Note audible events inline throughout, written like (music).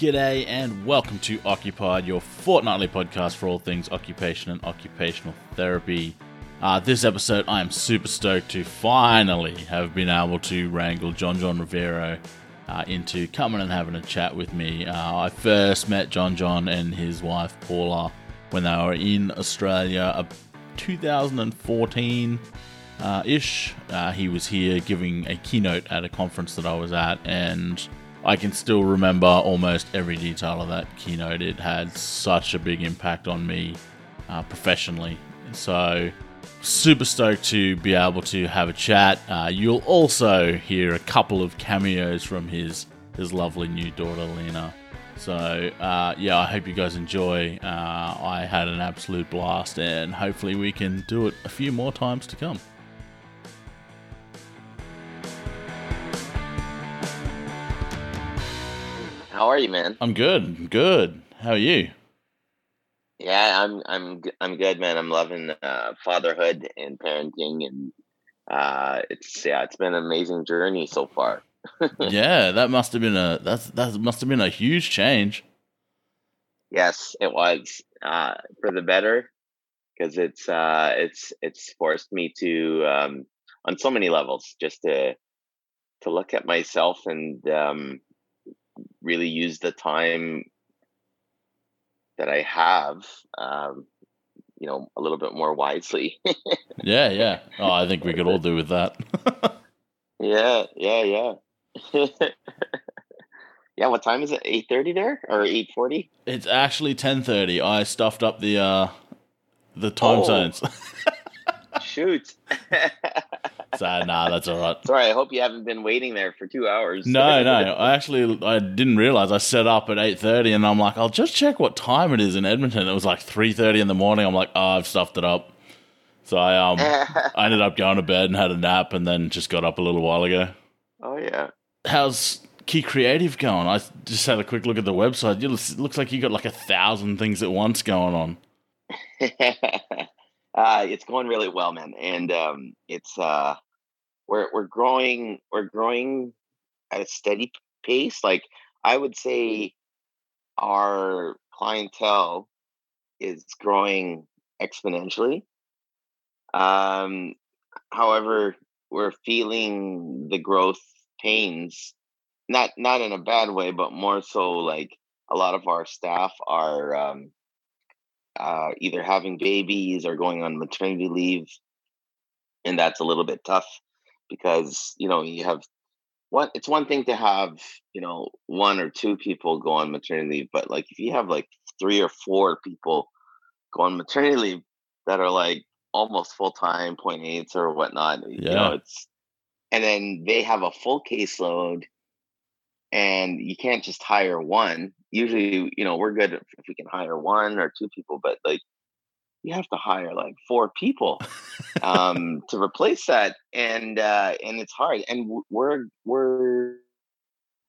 G'day and welcome to Occupied, your fortnightly podcast for all things occupation and occupational therapy. Uh, this episode, I am super stoked to finally have been able to wrangle John John Rivero uh, into coming and having a chat with me. Uh, I first met John John and his wife Paula when they were in Australia, uh, 2014 uh, ish. Uh, he was here giving a keynote at a conference that I was at, and I can still remember almost every detail of that keynote. It had such a big impact on me uh, professionally. So, super stoked to be able to have a chat. Uh, you'll also hear a couple of cameos from his his lovely new daughter Lena. So uh, yeah, I hope you guys enjoy. Uh, I had an absolute blast, and hopefully we can do it a few more times to come. How are you, man? I'm good. Good. How are you? Yeah, I'm I'm I'm good, man. I'm loving uh, fatherhood and parenting, and uh, it's yeah, it's been an amazing journey so far. (laughs) yeah, that must have been a that's that must have been a huge change. Yes, it was uh, for the better because it's uh, it's it's forced me to um, on so many levels just to to look at myself and um, really use the time that I have, um, you know, a little bit more wisely. (laughs) yeah, yeah. Oh, I think we could all do with that. (laughs) yeah, yeah, yeah. (laughs) yeah, what time is it? Eight thirty there or eight forty? It's actually ten thirty. I stuffed up the uh the time oh. zones. Shoot. So nah, that's all right. Sorry, I hope you haven't been waiting there for two hours. No, no, I actually I didn't realize I set up at eight thirty, and I'm like, I'll just check what time it is in Edmonton. It was like three thirty in the morning. I'm like, oh, I've stuffed it up. So I um (laughs) I ended up going to bed and had a nap, and then just got up a little while ago. Oh yeah. How's Key Creative going? I just had a quick look at the website. It looks like you got like a thousand things at once going on. (laughs) uh, it's going really well, man, and um, it's uh, we're we're growing we're growing at a steady pace. Like I would say, our clientele is growing exponentially. Um, however, we're feeling the growth pains, not not in a bad way, but more so like a lot of our staff are um, uh, either having babies or going on maternity leave, and that's a little bit tough because you know you have one. It's one thing to have you know one or two people go on maternity leave, but like if you have like three or four people go on maternity leave that are like almost full time point eights or whatnot, yeah. you know it's and then they have a full caseload and you can't just hire one usually you know we're good if we can hire one or two people but like you have to hire like four people (laughs) um, to replace that and uh, and it's hard and we're we're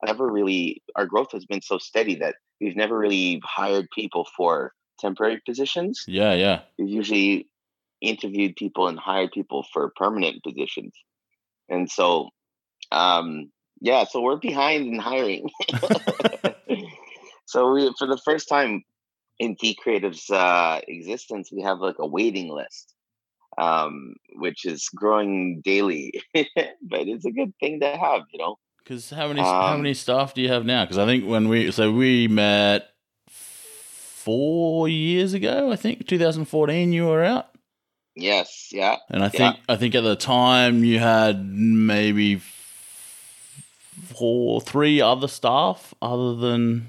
never really our growth has been so steady that we've never really hired people for temporary positions. Yeah yeah. We've usually interviewed people and hired people for permanent positions and so um yeah so we're behind in hiring (laughs) (laughs) so we for the first time in Key Creative's uh, existence, we have like a waiting list, um, which is growing daily. (laughs) but it's a good thing to have, you know. Because how many um, how many staff do you have now? Because I think when we so we met four years ago, I think 2014, you were out. Yes, yeah. And I think yeah. I think at the time you had maybe four, three other staff other than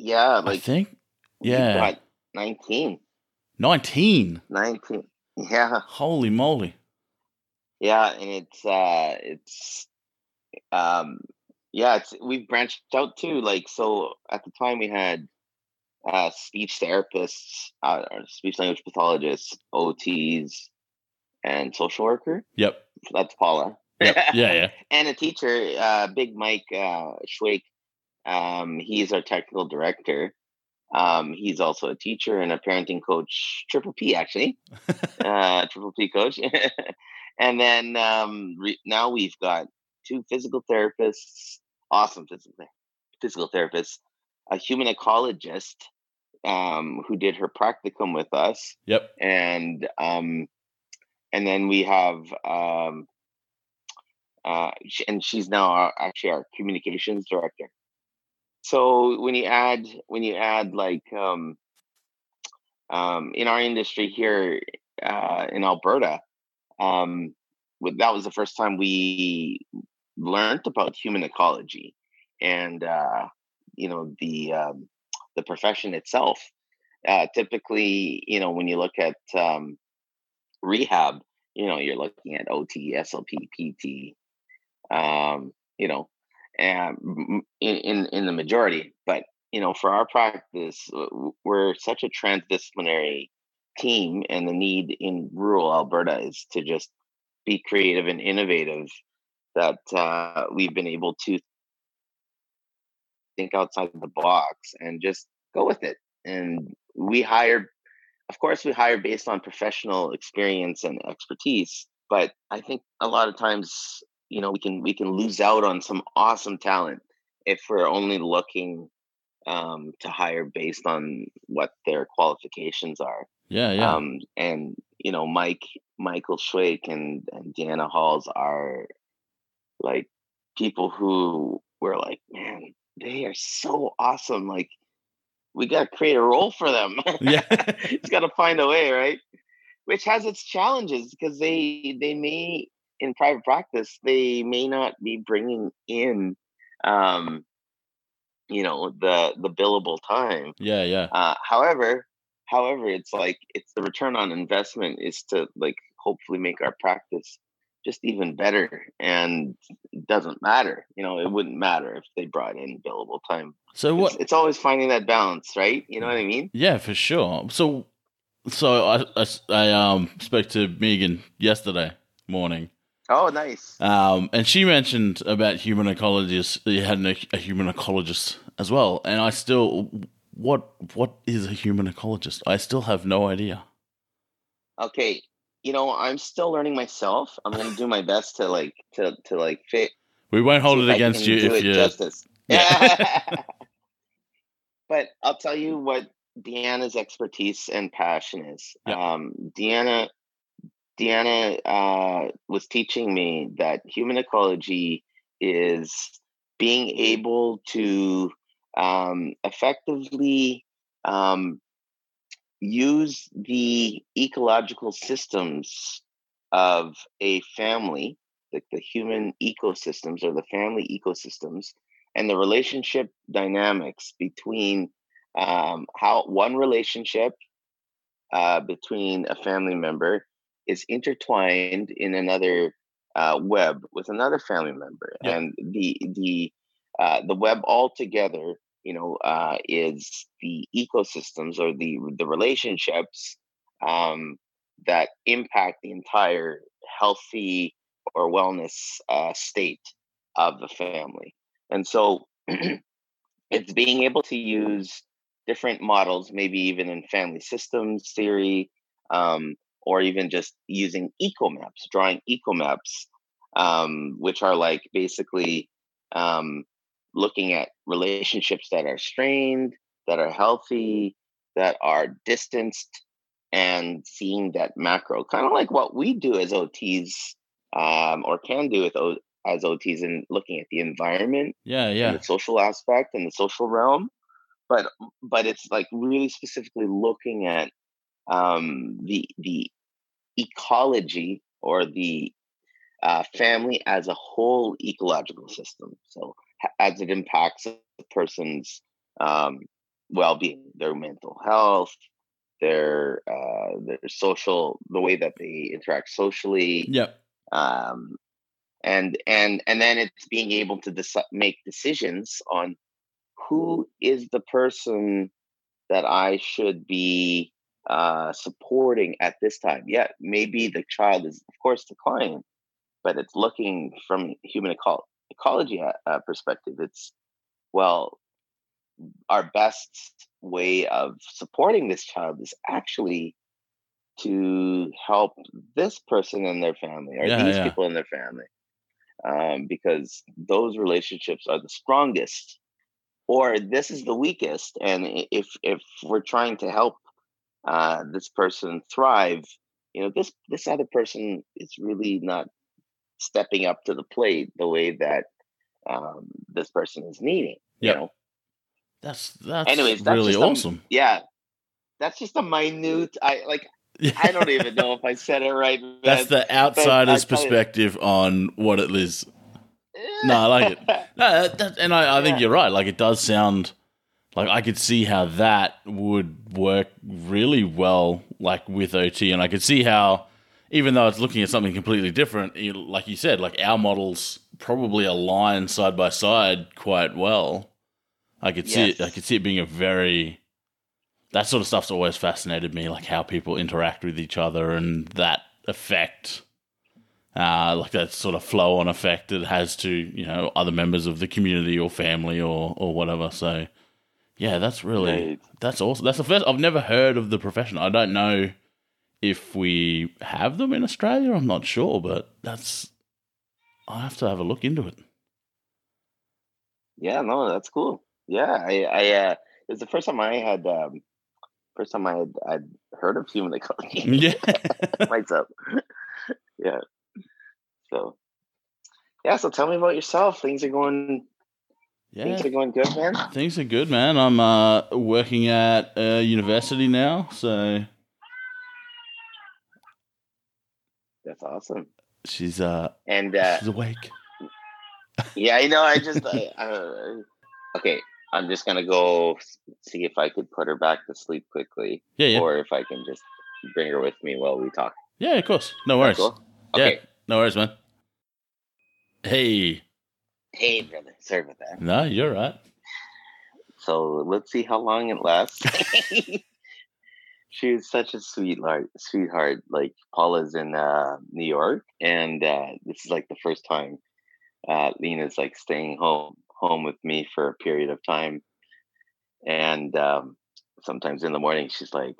yeah, like I think yeah. 19. 19. 19. (laughs) Yeah. Holy moly. Yeah, and it's uh it's um yeah, it's we've branched out too. Like so at the time we had uh speech therapists, uh speech language pathologists, OTs, and social worker. Yep. So that's Paula. Yep. Yeah, (laughs) yeah. and a teacher, uh Big Mike uh Schwake. Um, he's our technical director. Um, he's also a teacher and a parenting coach, Triple P actually, (laughs) uh, Triple P coach. (laughs) and then um, re- now we've got two physical therapists, awesome physical physical therapists, a human ecologist um, who did her practicum with us. Yep. And um, and then we have um, uh, and she's now our, actually our communications director. So when you add when you add like um, um, in our industry here uh, in Alberta, um, that was the first time we learned about human ecology and uh, you know the um, the profession itself. Uh, typically, you know, when you look at um, rehab, you know, you're looking at OT, SLP, PT, um, you know, in, in in the majority. But you know, for our practice, we're such a transdisciplinary team, and the need in rural Alberta is to just be creative and innovative. That uh, we've been able to think outside the box and just go with it. And we hire, of course, we hire based on professional experience and expertise. But I think a lot of times, you know, we can we can lose out on some awesome talent if we're only looking um, to hire based on what their qualifications are. Yeah, yeah. Um, and you know, Mike, Michael Schwake, and and Deanna Halls are like people who were like, man, they are so awesome. Like we got to create a role for them. (laughs) Yeah, it's got to find a way, right? Which has its challenges because they they may in private practice they may not be bringing in, um, you know, the the billable time. Yeah, yeah. Uh, however, however, it's like it's the return on investment is to like hopefully make our practice just even better and it doesn't matter you know it wouldn't matter if they brought in billable time so what it's, it's, always finding that balance right you know what i mean yeah for sure so so i i, I um spoke to megan yesterday morning oh nice um and she mentioned about human ecologists you had a, a human ecologist as well and i still what what is a human ecologist i still have no idea okay you know, I'm still learning myself. I'm gonna do my best to like to to like fit. We won't hold it against you if you justice. Yeah. (laughs) but I'll tell you what Deanna's expertise and passion is. Yeah. Um, Deanna, Deanna uh, was teaching me that human ecology is being able to um, effectively um, use the ecological systems of a family, like the human ecosystems or the family ecosystems, and the relationship dynamics between um, how one relationship uh, between a family member is intertwined in another uh, web with another family member, yep. and the the uh, the web altogether you know, uh, is the ecosystems or the the relationships um, that impact the entire healthy or wellness uh, state of the family. And so, (clears throat) it's being able to use different models, maybe even in family systems theory, um, or even just using eco maps, drawing eco maps, um, which are like basically um, looking at relationships that are strained, that are healthy, that are distanced, and seeing that macro, kind of like what we do as OTs um, or can do with o- as OTs and looking at the environment, yeah, yeah, the social aspect and the social realm, but but it's like really specifically looking at um, the the ecology or the uh, family as a whole ecological system. So as it impacts a person's um, well-being, their mental health, their uh, their social, the way that they interact socially. Yep. Um, and and and then it's being able to dec- make decisions on who is the person that I should be uh, supporting at this time. Yeah, maybe the child is, of course, the client, but it's looking from human ecology ecology uh, uh, perspective, it's well, our best way of supporting this child is actually to help this person and their family or yeah, these yeah. people in their family um, because those relationships are the strongest or this is the weakest, and if if we're trying to help uh, this person thrive, you know, this this other person is really not stepping up to the plate the way that um, this person is needing. Yep. You know, That's that's anyways, that's really just a- awesome. yeah, that's just a minute. I like. (laughs) I don't even know if I said it right. That's the outsider's tell you- perspective on what it is. No, I like it. (laughs) No, that, that, and I, I think Yeah. you're right. Like it does sound like I could see how that would work really well, like with OT, and I could see how, even though it's looking at something completely different, you- like you said, like our models probably align side by side quite well. I could see it. I could see it being a very that sort of stuff's always fascinated me, like how people interact with each other and that effect, uh, like that sort of flow on effect it has to you know other members of the community or family or or whatever. So yeah, that's really that's awesome. That's the first I've never heard of the profession. I don't know if we have them in Australia. I'm not sure, but that's I have to have a look into it. Yeah, no, that's cool. Yeah, I, I, uh, it was the first time I had, um, first time I had, I'd heard of human (laughs) ecology Yeah. (laughs) myself. yeah. So, yeah. So tell me about yourself. Things are going, yeah. things are going good, man. Things are good, man. I'm uh, working at a university now, so That's awesome. she's uh, And uh, she's awake. yeah, I know. I (laughs) just, I, uh, okay. I'm just gonna go see if I could put her back to sleep quickly, Yeah, yeah, or if I can just bring her with me while we talk. yeah. Of course, no worries. Cool? Yeah, no worries, man. Hey, Hey, brother. Sorry about that. no, you're right. So let's see how long it lasts. (laughs) she was such a sweetheart, sweetheart. Like Paula's in uh, New York, and uh, this is like the first time uh, Lena's like staying home home with me for a period of time. And um, sometimes in the morning, she's like,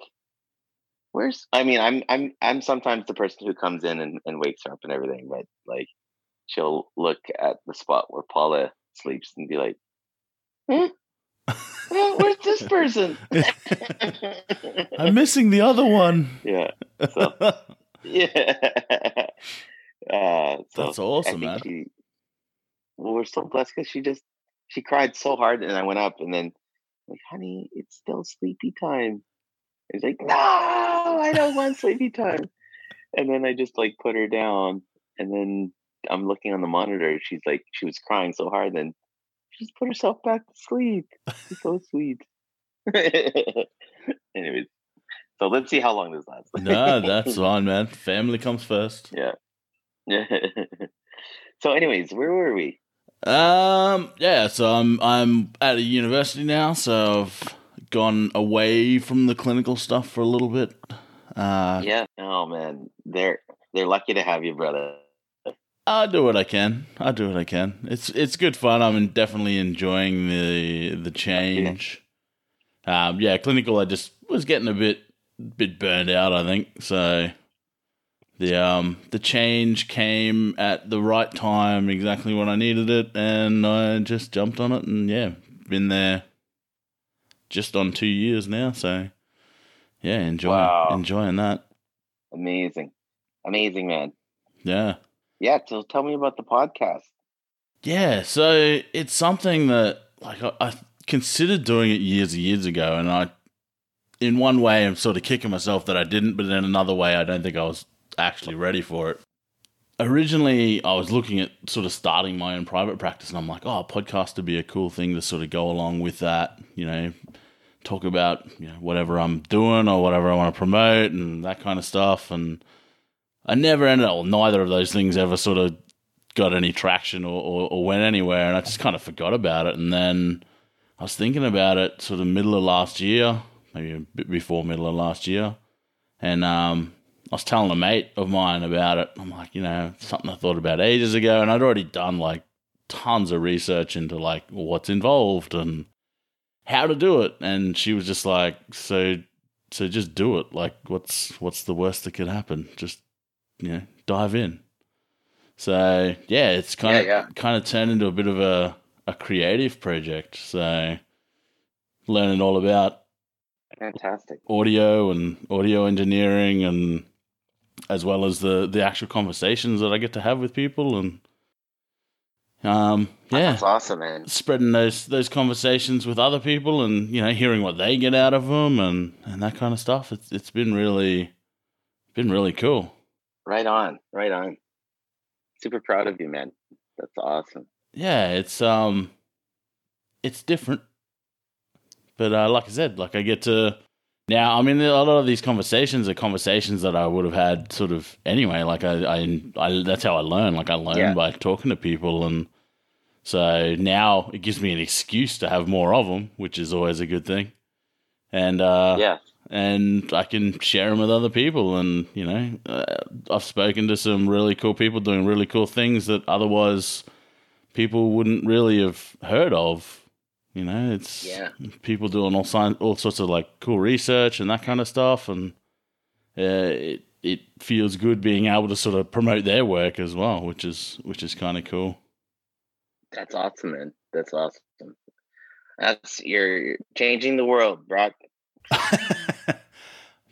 "Where's?" I mean, I'm I'm I'm sometimes the person who comes in and, and wakes her up and everything, but like she'll look at the spot where Paula sleeps and be like, "Huh? Well, where's this person? (laughs) I'm missing the other one. yeah, so (laughs) yeah. Uh, so That's awesome, man. She, well, we're so blessed because she just she cried so hard, and I went up, and then like, honey, it's still sleepy time. He's like, no, I don't want sleepy time. And then I just like put her down, and then I'm looking on the monitor. She's like, she was crying so hard, then she just put herself back to sleep. So (laughs) sweet. (laughs) Anyways, so let's see how long this lasts. no, (laughs) that's fine, man. Family comes first. Yeah. Yeah. So, anyways, where were we? Um, yeah. So I'm I'm at a university now, so I've gone away from the clinical stuff for a little bit. Uh, yeah. Oh man, they're they're lucky to have you, brother. I do what I can. I do what I can. It's it's good fun. I'm definitely enjoying the the change. Um, yeah, clinical. I just was getting a bit bit burned out. I think so. The um the change came at the right time, exactly when I needed it, and I just jumped on it. And yeah, been there just on two years now. So yeah, enjoying Wow. enjoying that. Amazing, amazing, man. Yeah. Yeah. So, tell me about the podcast. Yeah, so it's something that like I, I considered doing it years and years ago, and I, in one way, I'm sort of kicking myself that I didn't, but in another way, I don't think I was actually ready for it. Originally, I was looking at sort of starting my own private practice, and I'm like, oh, podcast would be a cool thing to sort of go along with that, you know, talk about you know whatever I'm doing or whatever I want to promote and that kind of stuff, and I never ended up. Well, neither of those things ever sort of got any traction or, or, or went anywhere, and I just kind of forgot about it. And then I was thinking about it sort of middle of last year, maybe a bit before middle of last year, and um, I was telling a mate of mine about it. I'm like, you know, something I thought about ages ago, and I'd already done like tons of research into like what's involved and how to do it. And she was just like, so, so just do it. Like, what's what's the worst that could happen? Just you know, dive in. So yeah, it's kind of Yeah, yeah. kind of turned into a bit of a a creative project. So learning all about Fantastic. audio and audio engineering and as well as the the actual conversations that I get to have with people and um yeah That's awesome, man. spreading those those conversations with other people and you know hearing what they get out of them and and that kind of stuff it's it's been really been really cool Right on. Right on. Super proud of you, man. That's awesome. yeah it's um it's different but uh like i said like i get to now i mean a lot of these conversations are conversations that i would have had sort of anyway like i i, I that's how i learn like i learn Yeah. by talking to people and so now it gives me an excuse to have more of them which is always a good thing and uh yeah. And I can share them with other people. And you know, uh, I've spoken to some really cool people doing really cool things that otherwise people wouldn't really have heard of. You know, it's Yeah. people doing all sign, all sorts of like cool research and that kind of stuff, and uh, it it feels good being able to sort of promote their work as well, which is which is kind of cool. That's awesome, man. That's awesome. That's you're, you're changing the world, Brock. (laughs)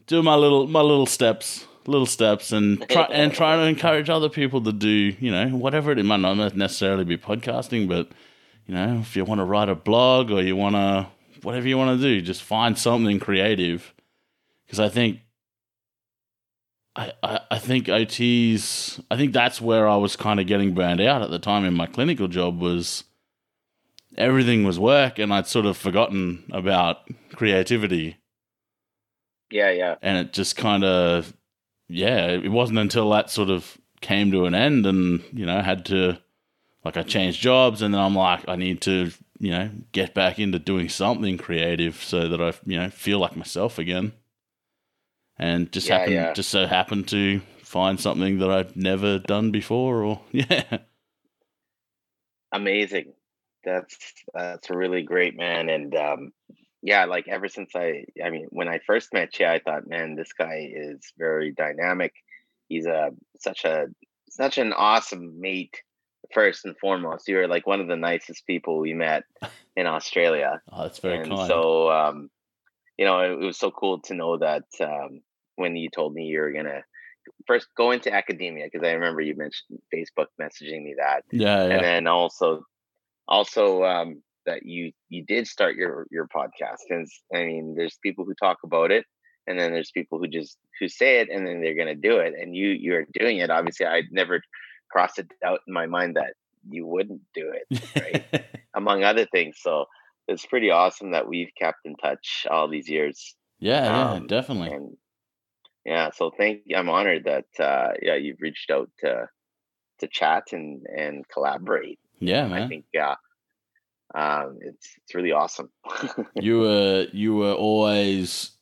do my little my little steps little steps and (laughs) try and try to encourage other people to do you know whatever it, it might not necessarily be podcasting but you know if you want to write a blog or you want to whatever you want to do just find something creative. Because i think I, I, I think OT's I think that's where I was kind of getting burned out at the time in my clinical job was everything was work and I'd sort of forgotten about creativity Yeah, yeah. and it just kind of yeah it wasn't until that sort of came to an end and you know had to like i changed jobs and then i'm like i need to you know get back into doing something creative so that i you know feel like myself again and just Yeah, happened yeah. just so happened to find something that i've never done before or (laughs) yeah Amazing. That's that's really great, man. And um yeah, like ever since I I mean, when I first met you, I thought, man, this guy is very dynamic. He's a such a such an awesome mate first and foremost. You're like one of the nicest people we met in Australia. oh, that's very and kind so um you know it, it was so cool to know that um when you told me you were gonna first go into academia because i remember you mentioned facebook messaging me that yeah and then also also um that you you did start your your podcast and i mean there's people who talk about it and then there's people who just who say it and then they're gonna do it and you you're doing it obviously i'd never crossed it out in my mind that you wouldn't do it right. (laughs) among other things. So it's pretty awesome that we've kept in touch all these years. yeah yeah Um, definitely And yeah, so thank you. I'm honored that uh, yeah you've reached out to to chat and and collaborate. yeah man I think yeah, um, it's it's really awesome. (laughs) you were you were always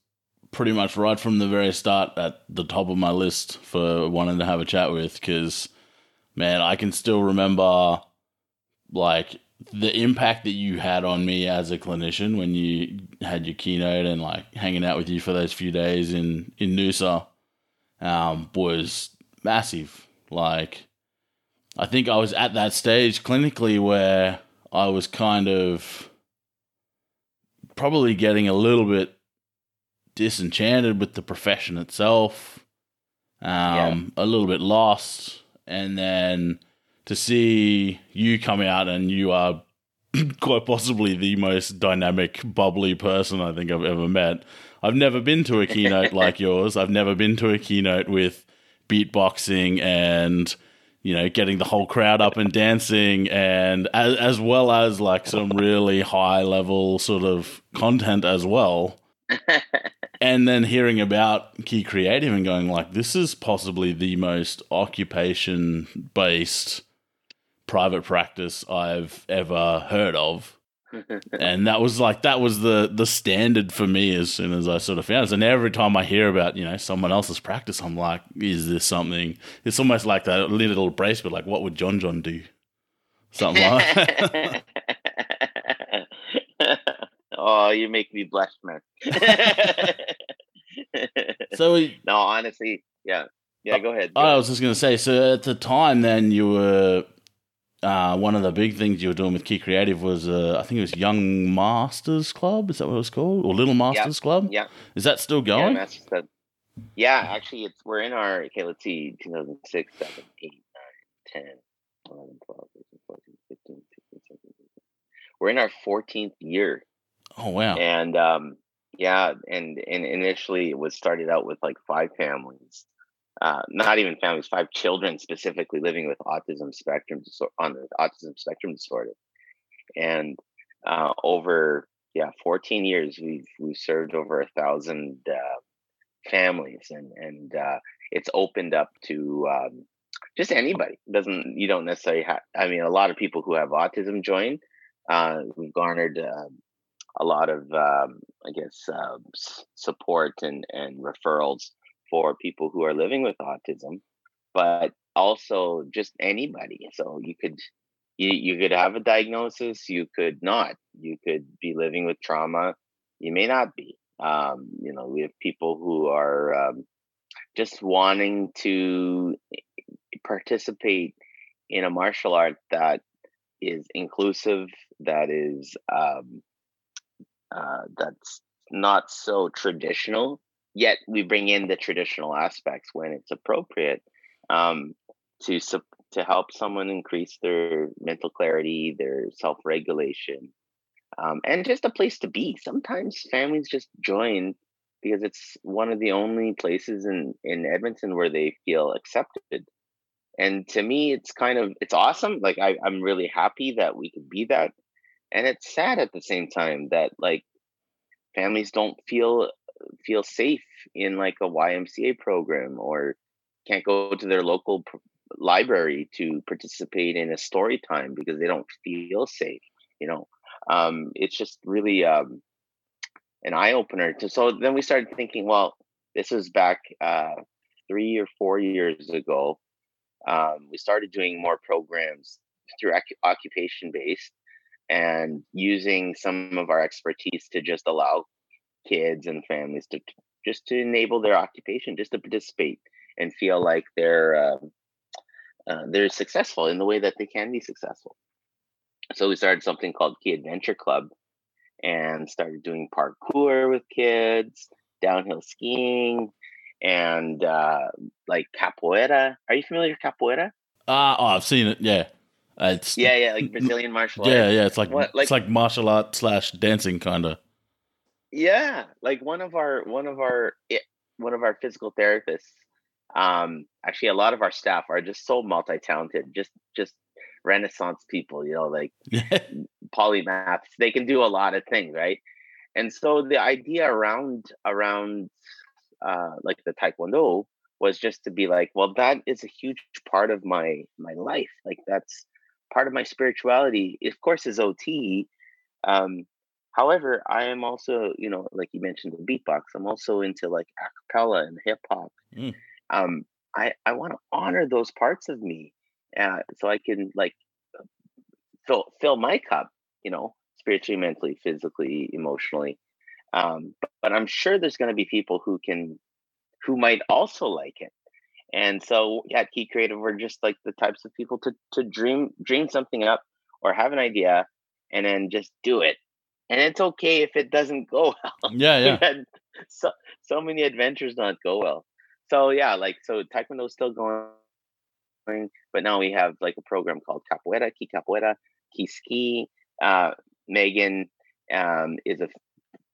pretty much right from the very start at the top of my list for wanting to have a chat with because man i can still remember like the impact that you had on me as a clinician when you had your keynote and like hanging out with you for those few days in in Noosa um, was massive. Like, I think I was at that stage clinically where I was kind of probably getting a little bit disenchanted with the profession itself, um, a little bit lost, and then to see you come out and you are (clears throat) quite possibly the most dynamic, bubbly person I think I've ever met. I've never been to a keynote (laughs) like yours. I've never been to a keynote with beatboxing and you know getting the whole crowd up and dancing and as, as well as like some really high level sort of content as well. (laughs) And then hearing about key creative and going like this is possibly the most occupation based private practice i've ever heard of (laughs) and that was like that was the the standard for me as soon as i sort of found it and every time i hear about you know someone else's practice i'm like is this something it's almost like that little brace but like what would john john do something like (laughs) oh, you make me blush, man. (laughs) so we, no, honestly, yeah, yeah. Uh, go ahead. go I ahead. was just going to say, so at the time, then you were uh, one of the big things you were doing with Key Creative was, uh, I think it was Young Masters Club. Is that what it was called, or Little Masters yep. Club? Yeah. Is that still going? Yeah, the, yeah, actually, it's we're in our okay. Let's see, 2006, 7, 8, 9, 10, 11, 12, 13, 14, 15, 16, 17, 18. We're in our 14th year. Oh wow! And um, yeah, and and initially it was started out with like five families, uh, not even families, five children specifically living with autism spectrum disorder on the autism spectrum disorder, and uh, over yeah 14 years we've we've served over a thousand uh, families and and uh, it's opened up to um, just anybody. It doesn't you don't necessarily have i mean a lot of people who have autism join uh, we've garnered uh, a lot of um, i guess uh, support and and referrals for people who are living with autism but also just anybody. So you could you, you could have a diagnosis you could not. You could be living with trauma. You may not be. Um, you know we have people who are um, just wanting to participate in a martial art that is inclusive that is um, uh, that's not so traditional yet we bring in the traditional aspects when it's appropriate um, to to help someone increase their mental clarity, their self regulation, um, and just a place to be. Sometimes families just join because it's one of the only places in in Edmonton where they feel accepted. And to me, it's kind of it's awesome. Like I, I'm really happy that we could be that, and it's sad at the same time that like families don't feel feel safe in like a YMCA program or can't go to their local library to participate in a story time because they don't feel safe you know? Um, it's just really um, an eye-opener to so then we started thinking well this was back uh, three or four years ago. Um, we started doing more programs through occupation based and using some of our expertise to just allow kids and families to just to enable their occupation just to participate and feel like they're um, uh, they're successful in the way that they can be successful. So we started something called Key Adventure Club and started doing parkour with kids, downhill skiing, and uh, like capoeira. Are you familiar with capoeira? Uh, oh, I've seen it. Yeah. Uh, it's yeah, yeah, like Brazilian martial arts. Yeah, yeah, it's like, what, like it's like martial art slash dancing kind of. Yeah, like one of our one of our one of our physical therapists um, actually, a lot of our staff are just so multi-talented, just just renaissance people. You know, like (laughs) polymaths. They can do a lot of things, right? And so the idea around around uh, like the taekwondo was just to be like, well, that is a huge part of my my life. Like that's part of my spirituality. Of course, is OT. Um, however, I am also, you know, like you mentioned the beatbox. I'm also into like acapella and hip hop. Mm um, I I want to honor those parts of me, uh, so I can like fill fill my cup, you know, spiritually, mentally, physically, emotionally. Um, but, but I'm sure there's going to be people who can who might also like it. And so yeah, Key Creative, we're just like the types of people to to dream dream something up or have an idea and then just do it. And it's okay if it doesn't go (laughs) well. Yeah, yeah. so so many adventures not go well so yeah, like so Taekwondo is still going, but now we have like a program called Capoeira, Key Capoeira, Key Ski. Uh, Megan um, is a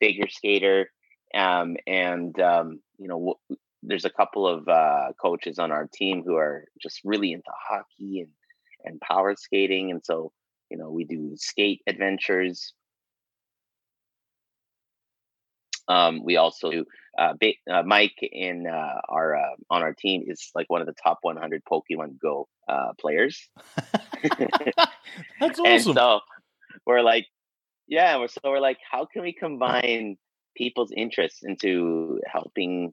figure skater, um, and um, you know w- there's a couple of uh, coaches on our team who are just really into hockey and and power skating, and so you know we do skate adventures. Um, we also do uh, uh, Mike in uh, our uh, on our team is like one of the top 100 Pokemon Go uh, players. (laughs) That's (laughs) awesome. And so we're like, yeah, we're so we're like, how can we combine people's interests into helping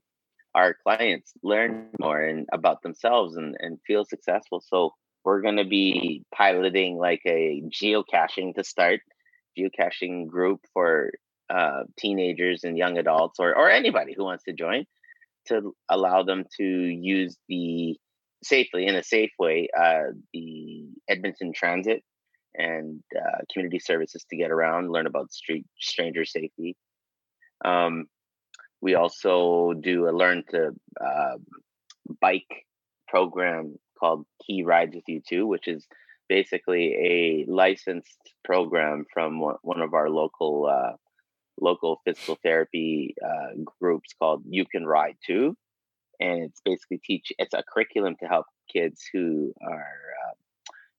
our clients learn more and about themselves and, and feel successful? So we're going to be piloting like a geocaching to start geocaching group for uh, teenagers and young adults or, or anybody who wants to join to allow them to use the safely in a safe way uh, the Edmonton Transit and uh, community services to get around, learn about street stranger safety. Um, we also do a learn to uh, bike program called Key Rides with You Too, which is basically a licensed program from one of our local uh, local physical therapy uh, groups called You Can Ride Too, and it's basically teach. It's a curriculum to help kids who are uh,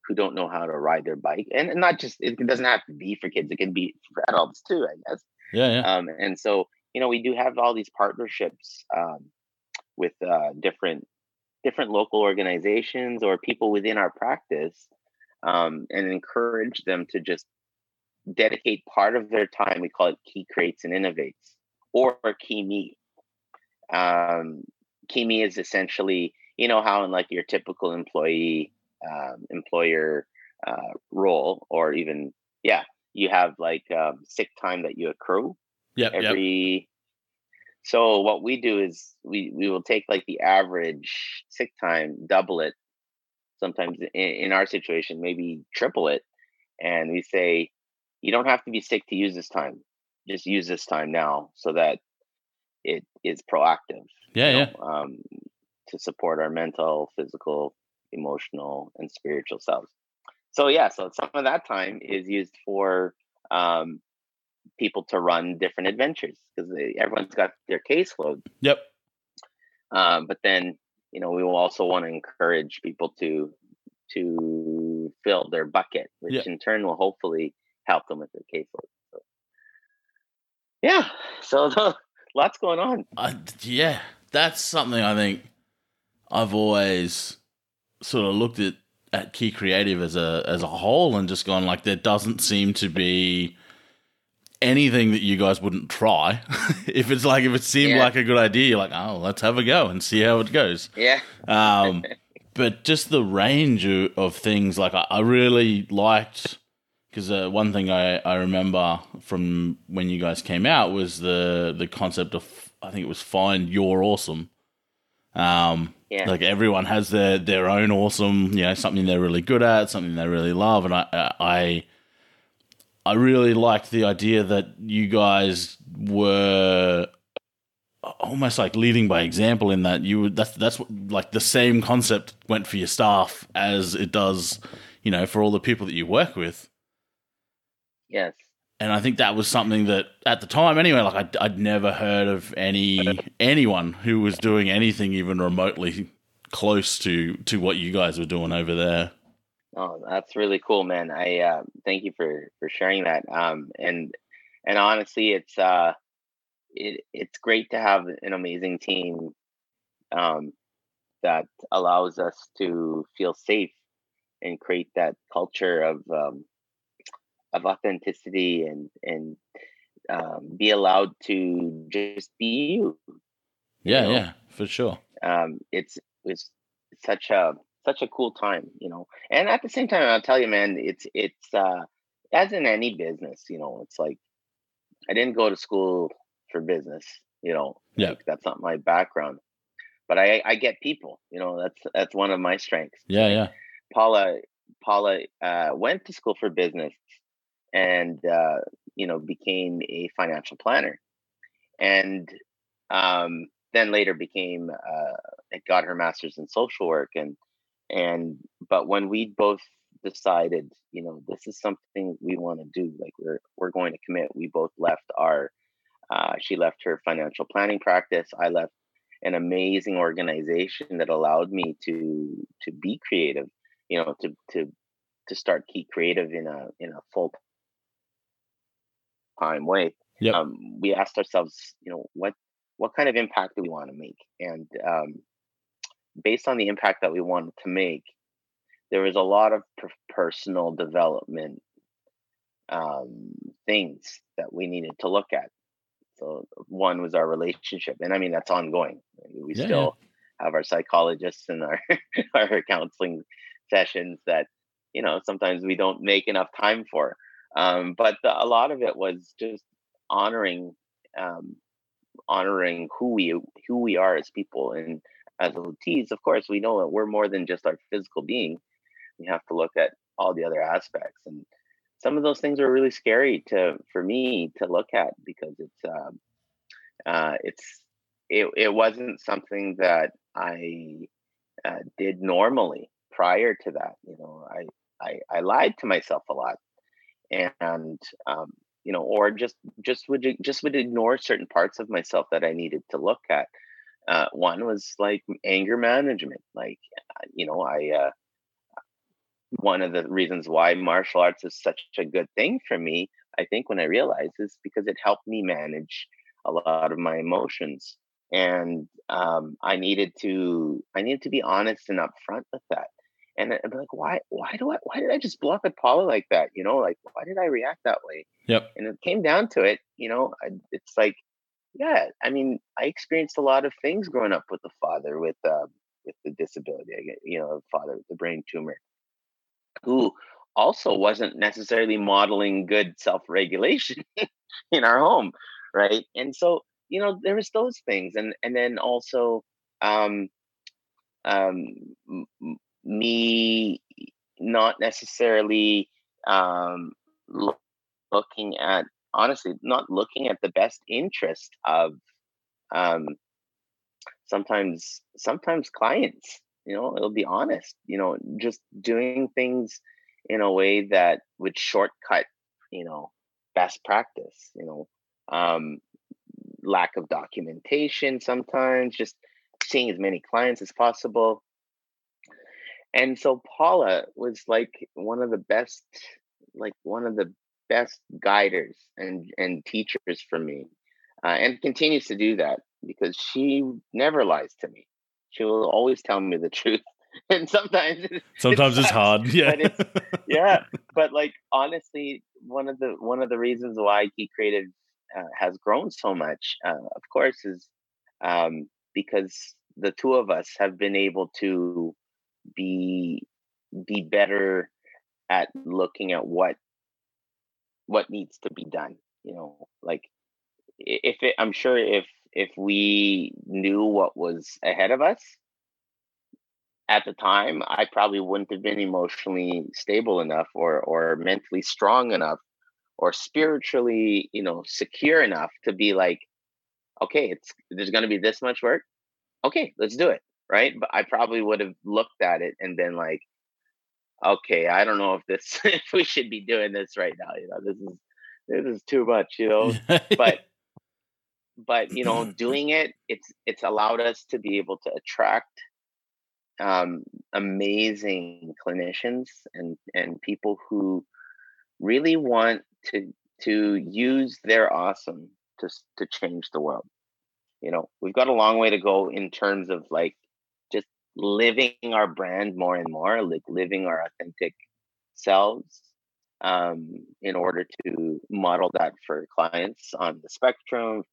who don't know how to ride their bike, and not just it doesn't have to be for kids; it can be for adults too, I guess. Yeah, yeah. Um, and so you know, we do have all these partnerships um, with uh, different different local organizations or people within our practice, um, and encourage them to just dedicate part of their time. We call it Key Creates and Innovates, or Key Me. Um, Key Me is essentially, you know, how in like your typical employee um, employer uh, role, or even yeah, you have like um, sick time that you accrue Yep. every Yep. so what we do is we we will take like the average sick time double it sometimes in, in our situation maybe triple it and we say you don't have to be sick to use this time just use this time now so that it is proactive Yeah, you yeah. know, um, to support our mental physical emotional and spiritual selves so yeah so some of that time is used for um, people to run different adventures because everyone's got their caseload. Yep. Um, but then you know we will also want to encourage people to to fill their bucket, which Yeah. in turn will hopefully help them with their caseload. So, yeah, so (laughs) lots going on. I, yeah, that's something I think I've always sort of looked at at Key Creative as a as a whole and just gone like there doesn't seem to be anything that you guys wouldn't try. (laughs) if it's like if it seemed Yeah. like a good idea, you're like, oh, let's have a go and see how it goes. Yeah, Um, (laughs) but just the range of, of things, like I, I really liked because uh, one thing I, I remember from when you guys came out was the the concept of I think it was find your awesome. Um, yeah, like everyone has their their own awesome, you know, something they're really good at, something they really love, and I I I really liked the idea that you guys were almost like leading by example in that you that's that's what, like the same concept went for your staff as it does, you know, for all the people that you work with. Yes, And I think that was something that at the time anyway, like I'd, I'd never heard of any anyone who was doing anything even remotely close to to what you guys were doing over there. Oh, that's really cool, man. I uh, thank you for for sharing that. Um, and and honestly, it's uh, it it's great to have an amazing team, um, that allows us to feel safe and create that culture of um, of authenticity and and um, be allowed to just be you. Yeah, know? yeah, for sure. um, it's it's such a such a cool time, you know. And at the same time, I'll tell you, man, it's it's uh, as in any business, you know, it's like I didn't go to school for business, you know. Yeah. like, that's not my background, but I I get people, you know. That's that's one of my strengths. Yeah, yeah. Paula Paula uh, went to school for business and uh, you know became a financial planner, and um, then later became uh, got her master's in social work and and but when we both decided you know this is something we want to do like we're we're going to commit we both left our uh, she left her financial planning practice. I left an amazing organization that allowed me to to be creative you know to to to start key creative in a in a full time way Yep. um, we asked ourselves you know what what kind of impact do we want to make? And um, based on the impact that we wanted to make there was a lot of per- personal development um, things that we needed to look at. So one was our relationship and i mean that's ongoing. We Yeah, still have our psychologists and our (laughs) our counseling sessions that you know sometimes we don't make enough time for um, but the, a lot of it was just honoring um, honoring who we who we are as people and as OTs, of course, we know that we're more than just our physical being. We have to look at all the other aspects and some of those things are really scary to for me to look at because it's um, uh, it's it, it wasn't something that I uh, did normally prior to that. You know, I, I I lied to myself a lot, and um, you know, or just just would just would ignore certain parts of myself that I needed to look at. Uh, one was like anger management. Like, uh, you know, I uh, one of the reasons why martial arts is such a good thing for me, I think, when I realized is because it helped me manage a lot of my emotions, and um, I needed to I needed to be honest and upfront with that. And I'd be like, why why do I why did I just block at Paula like that? You know, like why did I react that way? Yep. And it came down to it, you know, I, it's like, yeah, I mean, I experienced a lot of things growing up with the father with uh, with the disability. You know, the father with the brain tumor who also wasn't necessarily modeling good self-regulation (laughs) in our home right and so you know there was those things and and then also um um me not necessarily um looking at honestly not looking at the best interest of um sometimes sometimes clients you know it'll be honest you know just doing things in a way that would shortcut you know best practice you know um lack of documentation sometimes just seeing as many clients as possible and so paula was like one of the best like one of the best guiders and and teachers for me uh, and continues to do that because she never lies to me she will always tell me the (laughs) truth. And sometimes sometimes it's, it's hard. (laughs) Yeah. But yeah. But like honestly, one of the one of the reasons why Key Creative uh, has grown so much, uh, of course, is um, because the two of us have been able to be be better at looking at what what needs to be done you know like if it i'm sure if if we knew what was ahead of us at the time, I probably wouldn't have been emotionally stable enough or or mentally strong enough or spiritually, you know, secure enough to be like, okay, it's there's gonna be this much work. Okay, let's do it. Right. But I probably would have looked at it and been like, okay, I don't know if this (laughs) if we should be doing this right now. You know, this is this is too much, you know. but (laughs) but you know doing it it's it's allowed us to be able to attract um, amazing clinicians and and people who really want to to use their awesome to to change the world you know we've got a long way to go in terms of like living our brand more and more like living our authentic selves um, in order to model that for clients on the spectrum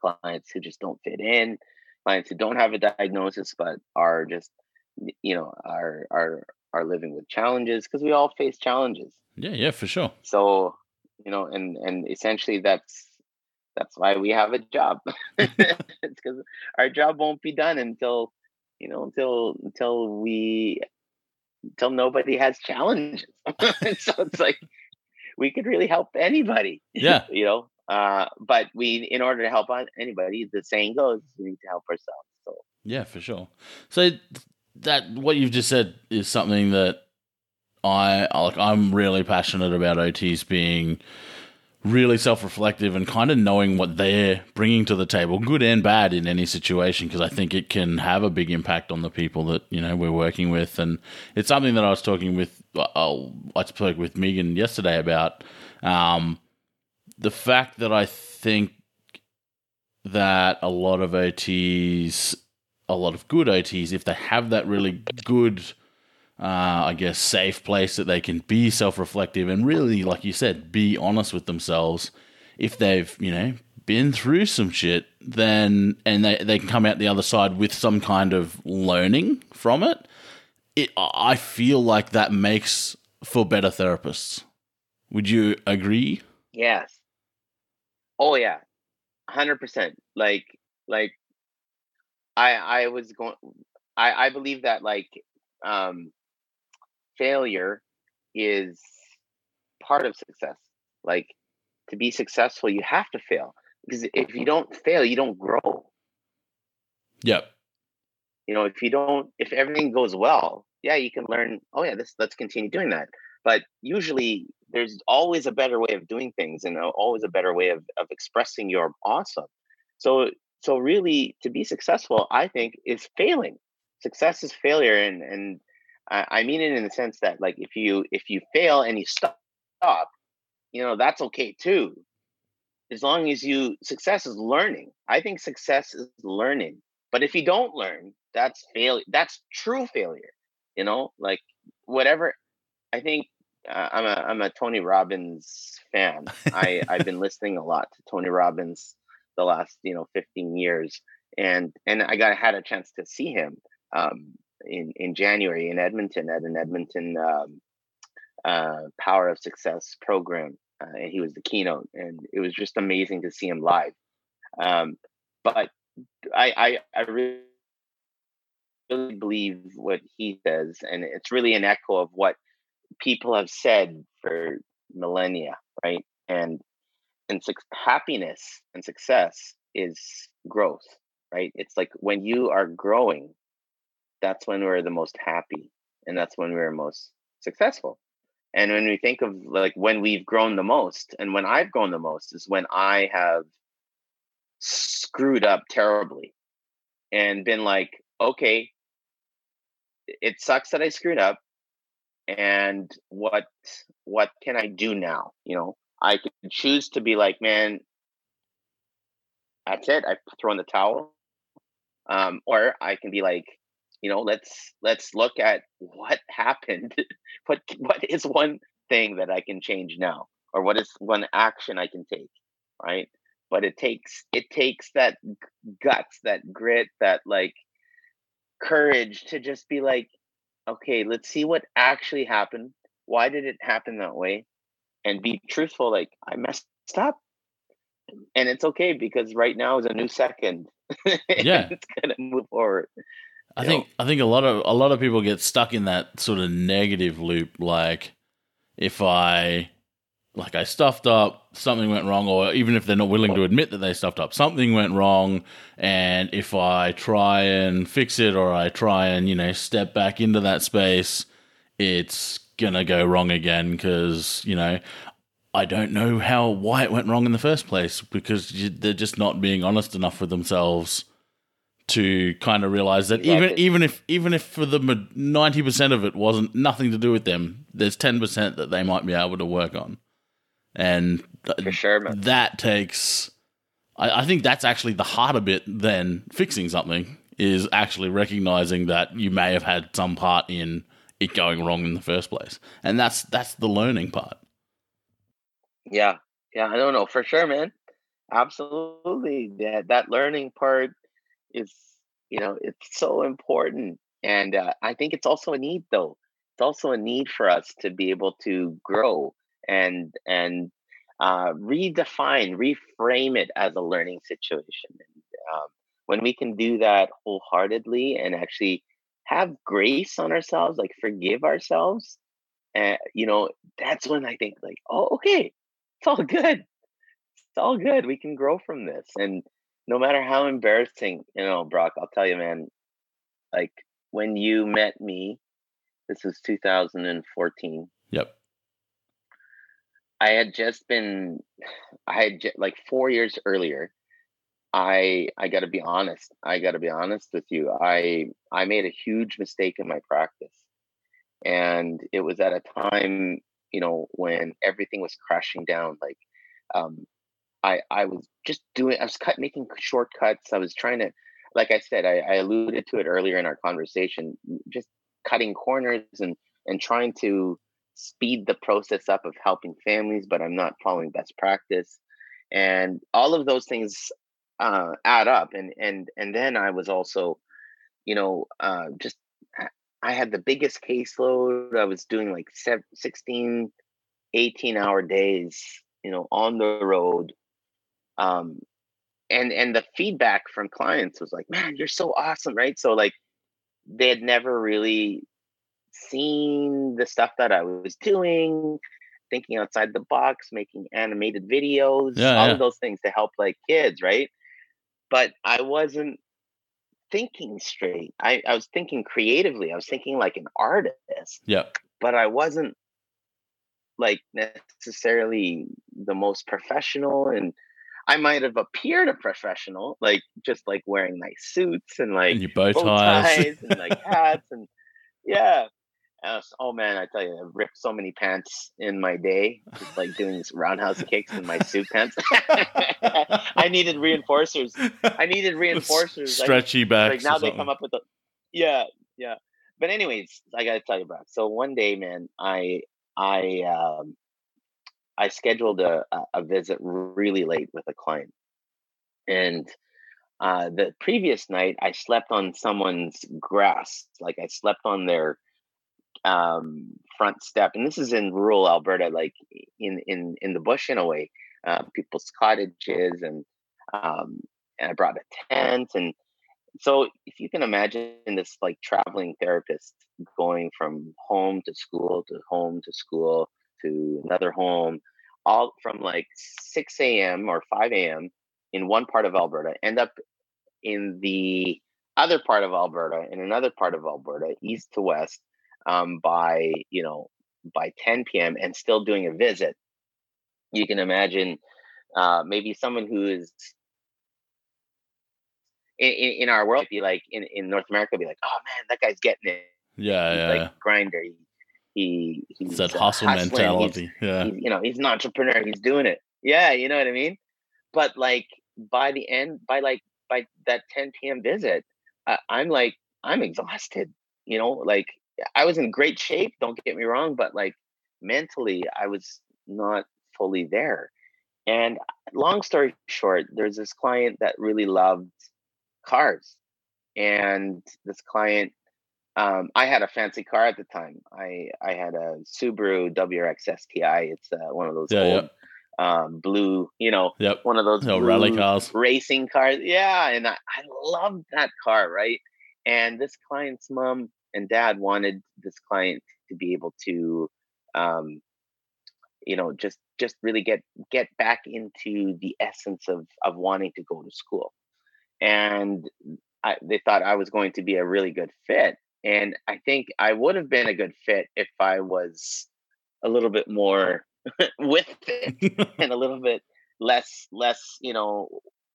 clients who just don't fit in, clients who don't have a diagnosis but are just you know are are are living with challenges because we all face challenges. Yeah, yeah, for sure. So you know, and and essentially that's that's why we have a job. (laughs) (laughs) it's because our job won't be done until you know until until we until nobody has challenges. (laughs) so it's like we could really help anybody. Yeah. (laughs) you know, uh, but we, in order to help anybody, the saying goes, we need to help ourselves. So yeah, for sure. So that what you've just said is something that I like. I'm really passionate about OTs being really self-reflective and kind of knowing what they're bringing to the table, good and bad, in any situation, because I think it can have a big impact on the people that you know we're working with, and it's something that I was talking with. Uh, I spoke with Megan yesterday about. Um, the fact that I think that a lot of OTs, a lot of good OTs, if they have that really good, uh, I guess, safe place that they can be self reflective and really, like you said, be honest with themselves, if they've, you know, been through some shit, then, and they, they can come out the other side with some kind of learning from it, it I feel like that makes for better therapists. Would you agree? Yes. Oh yeah, hundred percent. Like like I I was going. I I believe that like um failure is part of success. Like to be successful, you have to fail because if you mm-hmm. don't fail, you don't grow. Yep. You know, if you don't, if everything goes well, yeah, you can learn. Oh yeah, this let's continue doing that. But usually, there's always a better way of doing things, and uh, always a better way of of expressing your awesome. So, so really, to be successful, I think is failing. Success is failure, and and I mean it in the sense that like if you if you fail and you stop, stop you know that's okay too. As long as you success is learning. I think success is learning but if you don't learn that's failure that's true failure you know? Like whatever i think uh, i'm a i'm a tony robbins fan. I i've been (laughs) listening a lot to tony robbins the last you know 15 years and and i got had a chance to see him um in in january in edmonton at an edmonton um, uh, power of success program uh, and he was the keynote, and it was just amazing to see him live. Um, but I, I, I really, really believe what he says, and it's really an echo of what people have said for millennia, right? And and su- happiness and success is growth, right? It's like when you are growing, that's when we're the most happy, and that's when we're most successful. And when we think of like when we've grown the most and when I've grown the most is when I have screwed up terribly and been like, okay, it sucks that I screwed up. And what what can I do now? You know, I could choose to be like, man, that's it. I throw in the towel. Um, or I can be like, you know let's let's look at what happened (laughs) what what is one thing that i can change now? Or what is one action i can take right? But it takes it takes that guts that grit that like courage to just be like okay let's see what actually happened. Why did it happen that way? And be truthful like i messed up. And it's okay because right now is a new second. (laughs) Yeah. It's gonna move forward I think I think a lot of a lot of people get stuck in that sort of negative loop. Like if I like I stuffed up, something went wrong, or even if they're not willing to admit that they stuffed up, something went wrong. And if I try and fix it, or I try and you know step back into that space, it's gonna go wrong again because you know I don't know how why it went wrong in the first place because they're just not being honest enough with themselves to kind of realize that even even if even if for the ninety percent of it wasn't nothing to do with them, there's ten percent that they might be able to work on, and for sure, man. that takes. I, I think that's actually the harder bit than fixing something is actually recognizing that you may have had some part in it going wrong in the first place, and that's that's the learning part. Yeah, yeah, I don't know for sure, man. Absolutely, that that learning part is you know it's so important and uh, i think it's also a need though. It's also a need for us to be able to grow and and uh, redefine reframe it as a learning situation and um, when we can do that wholeheartedly and actually have grace on ourselves like forgive ourselves and uh, you know that's when i think like oh okay it's all good. It's all good. We can grow from this and no matter how embarrassing, you know, Brock, I'll tell you, man, like when you met me, this was 2014. Yep. I had just been, I had just, like four years earlier. I I got to be honest. I got to be honest with you. I I made a huge mistake in my practice, and it was at a time, you know, when everything was crashing down. Like, um, I I was just doing I was cut making shortcuts. I was trying to like I said, I, I alluded to it earlier in our conversation, just cutting corners and and trying to speed the process up of helping families, but I'm not following best practice. And all of those things uh, add up. And and and then I was also, you know, uh, just I had the biggest caseload. I was doing like 16, 18 hour days, you know, on the road um and and the feedback from clients was like man you're so awesome right so like they had never really seen the stuff that I was doing, thinking outside the box, making animated videos, Yeah, all yeah. of those things to help like kids, right? But I wasn't thinking straight. I, I was thinking creatively. I was thinking like an artist, yeah but I wasn't like necessarily the most professional and I might have appeared a professional, like just like wearing nice suits and like And your bow bow ties. ties and like (laughs) hats and yeah. And was- oh man, I tell you, I ripped so many pants in my day, just like doing these roundhouse kicks in my suit pants. (laughs) I needed reinforcers. I needed (laughs) reinforcers. Stretchy backs. like now they come up with the yeah, yeah. But anyways, I gotta tell you, Brock. So one day, man, I I um I scheduled a a- visit really late with a client, and uh, the previous night I slept on someone's grass, like I slept on their um, front step, and this is in rural Alberta, like in in in the bush in a way, uh, people's cottages, and um, and I brought a tent, and so if you can imagine this like traveling therapist going from home to school to home to school to another home, all from like 6 a.m. or 5 a.m. in one part of Alberta, end up in the other part of Alberta, in another part of Alberta, east to west, um, by you know by 10 p.m. and still doing a visit. You can imagine uh, maybe someone who is in, in, our world be like in, in North America be like, oh man, that guy's getting it. Yeah, He's yeah. like grinder. He, he he's that hustle hustling, he's- mentality. Yeah. he's, you know, he's an entrepreneur. He's doing it. Yeah, you know what I mean. But like by the end, by like by that 10 p.m. visit, uh, I'm like I'm exhausted. You know, like I was in great shape. Don't get me wrong, but like mentally, I was not fully there. And long story short, there's this client that really loved cars, and this client um, I had a fancy car at the time. I I had a Subaru WRX STI. It's uh, one of those Yeah, yeah. old um, blue, you know, Yep. one of those No, rally cars. racing cars. Yeah, and I, I loved that car, right? And this client's mom and dad wanted this client to be able to, um, you know, just just really get get back into the essence of of wanting to go to school, and I, they thought I was going to be a really good fit. And I think I would have been a good fit if I was a little bit more (laughs) with it (laughs) and a little bit less less you know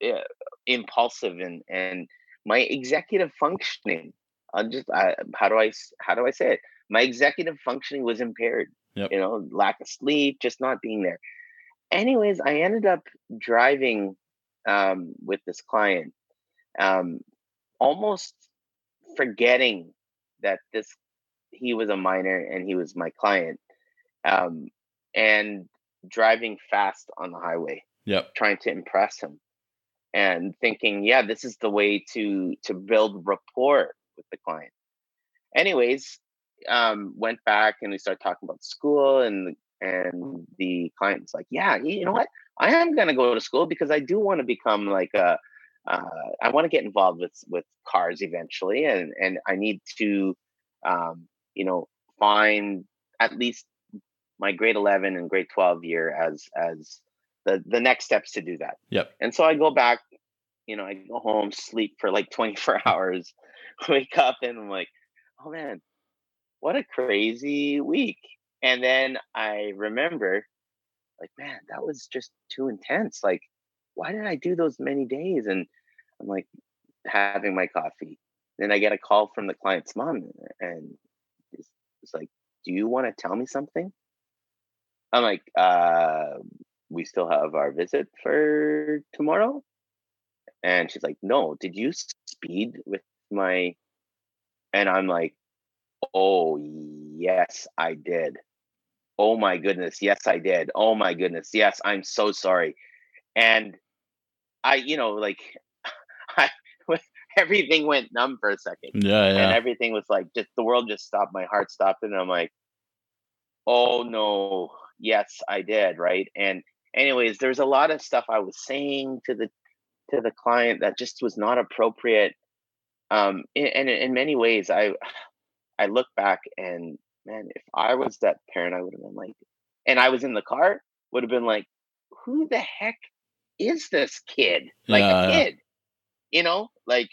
uh, impulsive and and my executive functioning i just I, how do i how do i say it my executive functioning was impaired Yep. you know lack of sleep just not being there anyways i ended up driving um, with this client um, almost forgetting that this he was a minor and he was my client um, and driving fast on the highway Yep. trying to impress him and thinking yeah this is the way to to build rapport with the client anyways um went back and we started talking about school and and the client was like yeah you know what i am going to go to school because i do want to become like a uh, i want to get involved with with cars eventually and and i need to um you know find at least my grade 11 and grade 12 year as as the the next steps to do that Yep. and so i go back you know i go home sleep for like (laughs) 24 hours wake up and i'm like oh man what a crazy week and then i remember like man that was just too intense like why did i do those many days? And i'm like having my coffee. Then i get a call from the client's mom and it's, it's like do you want to tell me something? I'm like uh we still have our visit for tomorrow? And she's like no did you speed with my and i'm like oh yes i did. Oh my goodness yes i did. Oh my goodness yes i'm so sorry and i you know like (laughs) i (laughs) everything went numb for a second. Yeah, and everything was like just the world just stopped my heart stopped and i'm like oh no. Yes i did right? And anyways there's a lot of stuff i was saying to the to the client that just was not appropriate. Um in, and in many ways i I look back and man, if I was that parent, I would have been like, and I was in the car, would have been like, who the heck is this kid? Like Yeah, a yeah. kid, you know, like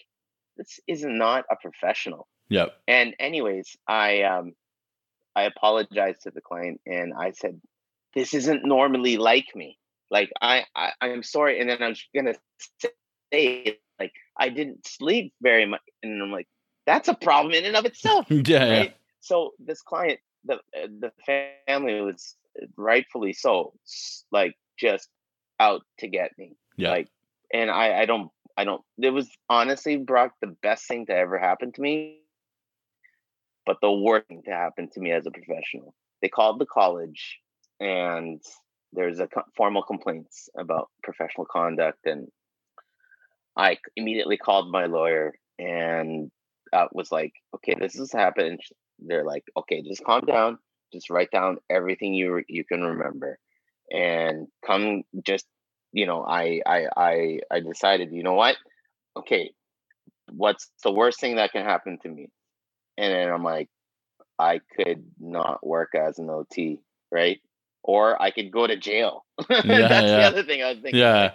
this is not a professional. Yep. And anyways, I um I apologized to the client and I said, this isn't normally like me. Like I, I I'm sorry. And then I was gonna say like I didn't sleep very much. And I'm like, that's a problem in and of itself. (laughs) Yeah. Yeah. So this client, the uh, the family was rightfully so, like just out to get me. Yeah. Like, and I I don't I don't. It was honestly Brock the best thing to ever happen to me, but the worst thing to happen to me as a professional. They called the college, and there's a co- formal complaints about professional conduct, and I immediately called my lawyer and uh, was like, "Okay, this has happened." They're like, "Okay, just calm down. Just write down everything you re- you can remember, and come. Just you know, I I I I decided. You know what? Okay, what's the worst thing that can happen to me?" And then I'm like, I could not work as an OT, right? Or I could go to jail. (laughs) That's the other thing I was thinking. Yeah.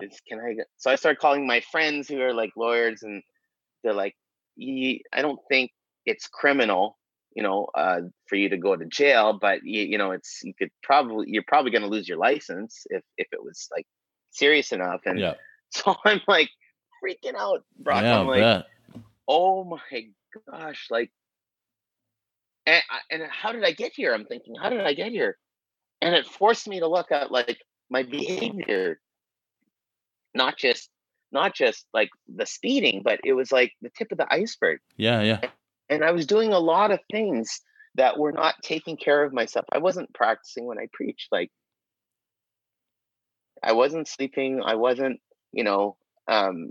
is can I get so I started calling my friends who are like lawyers and they're like, I don't think it's criminal, you know, uh, for you to go to jail, but you, you know, it's you could probably you're probably gonna lose your license if if it was like serious enough. And Yeah. (laughs) so I'm like freaking out, Brock. Yeah. I'm like, bet. oh my gosh, like and, and how did I get here? I'm thinking, how did I get here? And it forced me to look at like my behavior, not just not just like the speeding, but it was like the tip of the iceberg. Yeah. Yeah. And I was doing a lot of things that were not taking care of myself. I wasn't practicing when I preached. Like I wasn't sleeping. I wasn't, you know, um,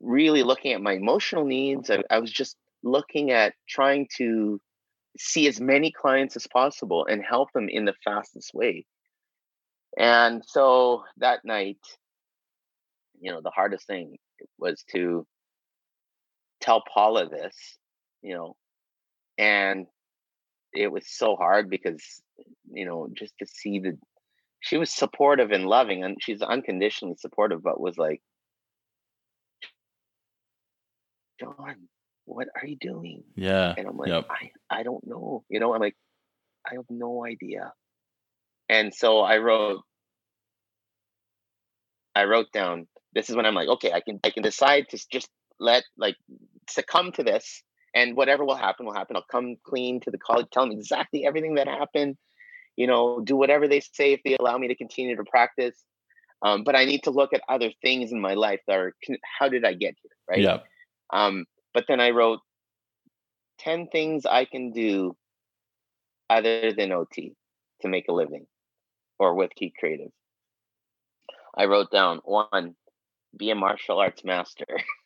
really looking at my emotional needs. I, I was just looking at trying to see as many clients as possible and help them in the fastest way. And so that night, you know, the hardest thing was to tell Paula this, you know, and it was so hard because, you know, just to see the, she was supportive and loving and she's unconditionally supportive, but was like, Jon, what are you doing? Yeah. And I'm like, Yep. I, I don't know. You know, I'm like, I have no idea. And so I wrote, I wrote down, this is when I'm like, okay, I can I can decide to just let like succumb to this and whatever will happen will happen. I'll come clean to the college, tell them exactly everything that happened, you know, do whatever they say if they allow me to continue to practice. Um, but I need to look at other things in my life that are how did I get here? Right. Yep. Um, but then I wrote 10 things I can do other than OT to make a living or with Key Creative. I wrote down one, be a martial arts master. (laughs)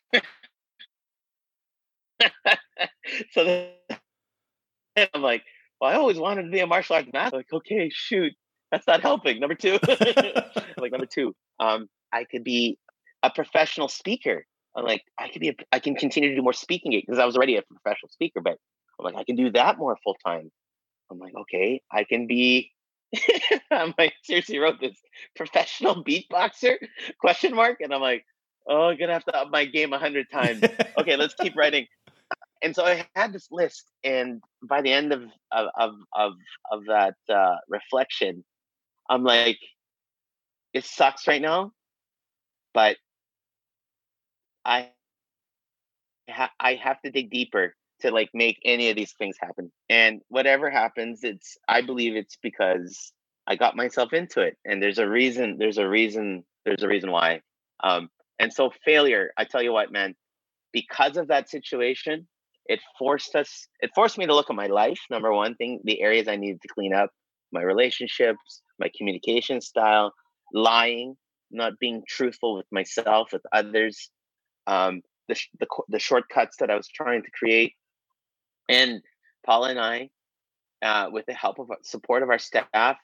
(laughs) so then I'm like, well, I always wanted to be a martial arts master. Like, okay, shoot, that's not helping. Number two, (laughs) like number two, um, I could be a professional speaker. I'm like, I could be, a, I can continue to do more speaking because I was already a professional speaker, but I'm like, I can do that more full time. I'm like, okay, I can be. (laughs) I'm like, seriously wrote this professional beatboxer question mark, and I'm like, oh, I'm gonna have to up my game a hundred times. Okay, let's keep writing. And so I had this list, and by the end of of of of, that uh, reflection, I'm like, it sucks right now, but I ha- I have to dig deeper to like make any of these things happen. And whatever happens, it's I believe it's because I got myself into it, and there's a reason. There's a reason. There's a reason why. Um, and so failure, I tell you what, man, because of that situation, it forced us. It forced me to look at my life. Number one thing, the areas I needed to clean up, my relationships, my communication style, lying, not being truthful with myself, with others, um, the, the the shortcuts that I was trying to create, and Paula and I, uh, with the help of support of our staff,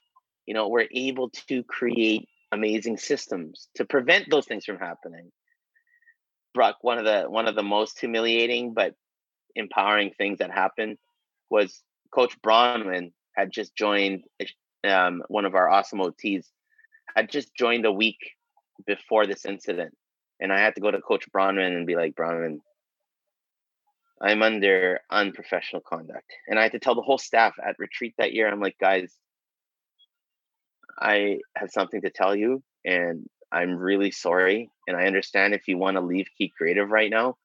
you know, we're able to create amazing systems to prevent those things from happening. Brock, one of the one of the most humiliating but empowering things that happened was Coach Bronwyn had just joined um, one of our awesome OTs, had just joined a week before this incident. And I had to go to Coach Bronwyn and be like, Bronwyn, I'm under unprofessional conduct. And I had to tell the whole staff at retreat that year, I'm like, guys, I have something to tell you, and I'm really sorry. And I understand if you want to leave Key Creative right now,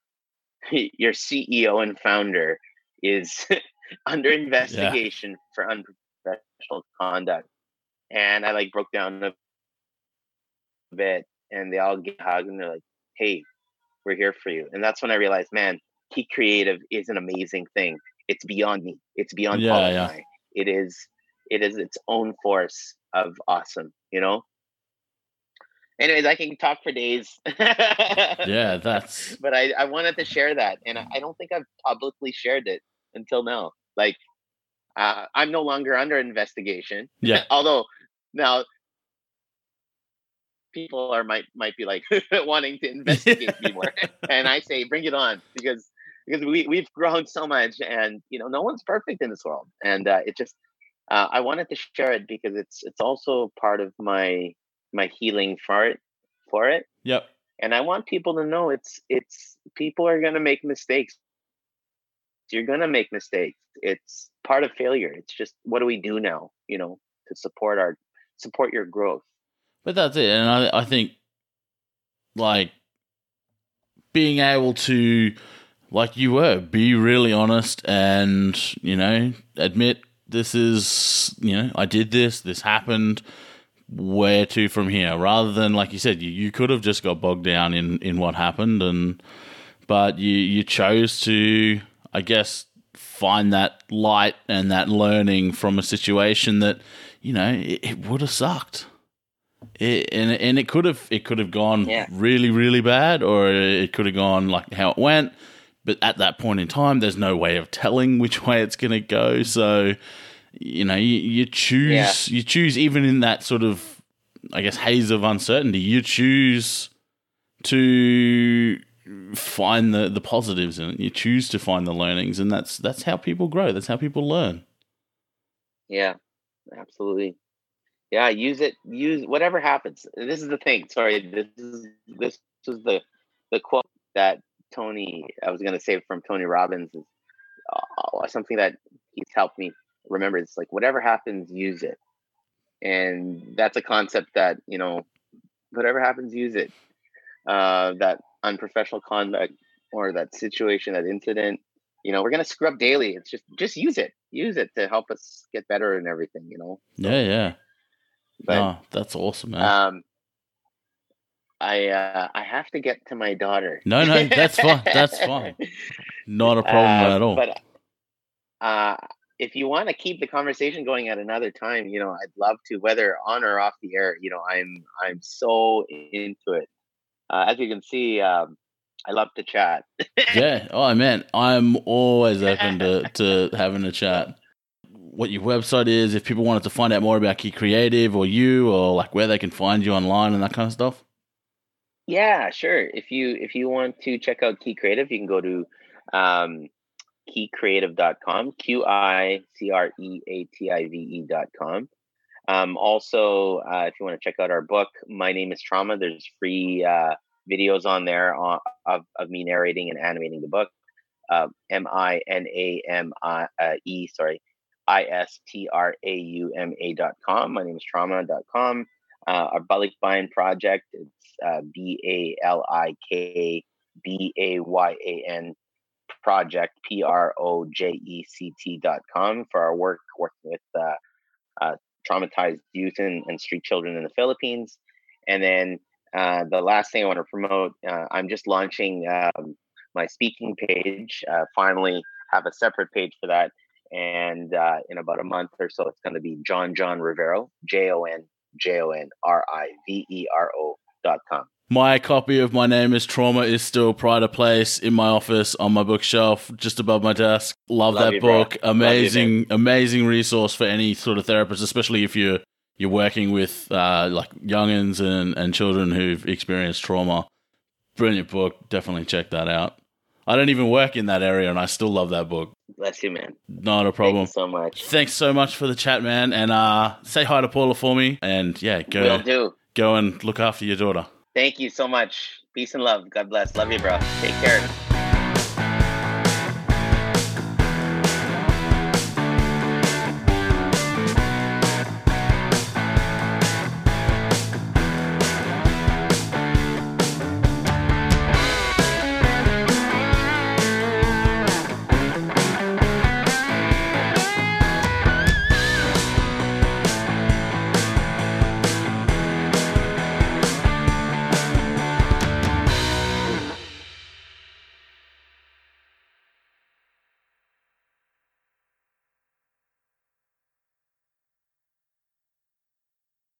your CEO and founder is (laughs) under investigation yeah. for unprofessional conduct. And I like broke down a bit and they all get hugged and they're like, hey, we're here for you. And that's when I realized, man, Key Creative is an amazing thing. It's beyond me. It's beyond yeah, Paul yeah. It is it is its own force of awesome, you know? Anyways, I can talk for days. (laughs) yeah, that's. But I, I wanted to share that, and I don't think I've publicly shared it until now. Like, uh, I'm no longer under investigation. Yeah. (laughs) Although now people are might might be like (laughs) wanting to investigate me more, and I say bring it on because because we we've grown so much, and you know no one's perfect in this world, and uh, it just. Uh, I wanted to share it because it's it's also part of my my healing for it for it. Yep. And I want people to know it's it's people are gonna make mistakes. You're gonna make mistakes. It's part of failure. It's just what do we do now, you know, to support our support your growth. But that's it. And I I think like being able to like you were, be really honest and, you know, admit this is you know, I did this, this happened where to from here rather than like you said you, you could have just got bogged down in in what happened and but you you chose to i guess find that light and that learning from a situation that you know it, it would have sucked. It, and and it could have it could have gone yeah. really really bad or it could have gone like how it went. But at that point in time there's no way of telling which way it's going to go. So you know, you, you choose yeah. you choose even in that sort of I guess haze of uncertainty, you choose to find the the positives in it. You choose to find the learnings, and that's that's how people grow. That's how people learn. Yeah, absolutely. Yeah, use it. Use whatever happens. This is the thing. Sorry, this is this is the the quote that Tony. I was going to say from Tony Robbins is uh, something that he's helped me remember it's like whatever happens use it and that's a concept that you know whatever happens use it uh, that unprofessional conduct or that situation that incident you know we're gonna scrub daily it's just just use it use it to help us get better and everything you know yeah yeah but, no, that's awesome man um I uh, I have to get to my daughter. No, no, that's fine. That's fine. (laughs) Not a problem uh, at all. But uh, if you want to keep the conversation going at another time, you know, I'd love to, whether on or off the air. You know, I'm I'm so into it. Uh, as you can see, um, I love to chat. yeah. Oh man, I'm always open to (laughs) to having a chat. What your website is, if people wanted to find out more about Key Creative or you, or like where they can find you online and that kind of stuff. Yeah, sure. If you if you want to check out Key Creative, you can go to um, qicreative.com, Q I C R E A T I V E.com. Um, also, uh, if you want to check out our book, My Name is Trauma, there's free uh, videos on there of, of, me narrating and animating the book. Uh, M I N A M I uh, E, sorry, I S T R A U M A.com. My name is trauma.com. Uh, our Balik Bayan project, it's uh, B A L I K B A Y A N project, P R O J E C T dot com, for our work working with uh, uh, traumatized youth and, and, street children in the Philippines. And then uh, the last thing I want to promote, uh, I'm just launching um, my speaking page. Uh, finally, have a separate page for that. And uh, in about a month or so, it's going to be Jon Jon Rivero, J O N J O N R I V E R O dot com. My copy of My Name is Trauma is still pride of place in my office on my bookshelf just above my desk. Love, Love that you, book. Bro. Amazing, amazing resource for any sort of therapist, especially if you're you're working with uh, like youngins and, and children who've experienced trauma. Brilliant book. Definitely check that out. I don't even work in that area, and I still love that book. Bless you, man. Not a problem. Thank so much. Thanks so much for the chat, man. And uh, say hi to Paula for me. And yeah, go. Will do. Go and look after your daughter. Thank you so much. Peace and love. God bless. Love you, bro. Take care.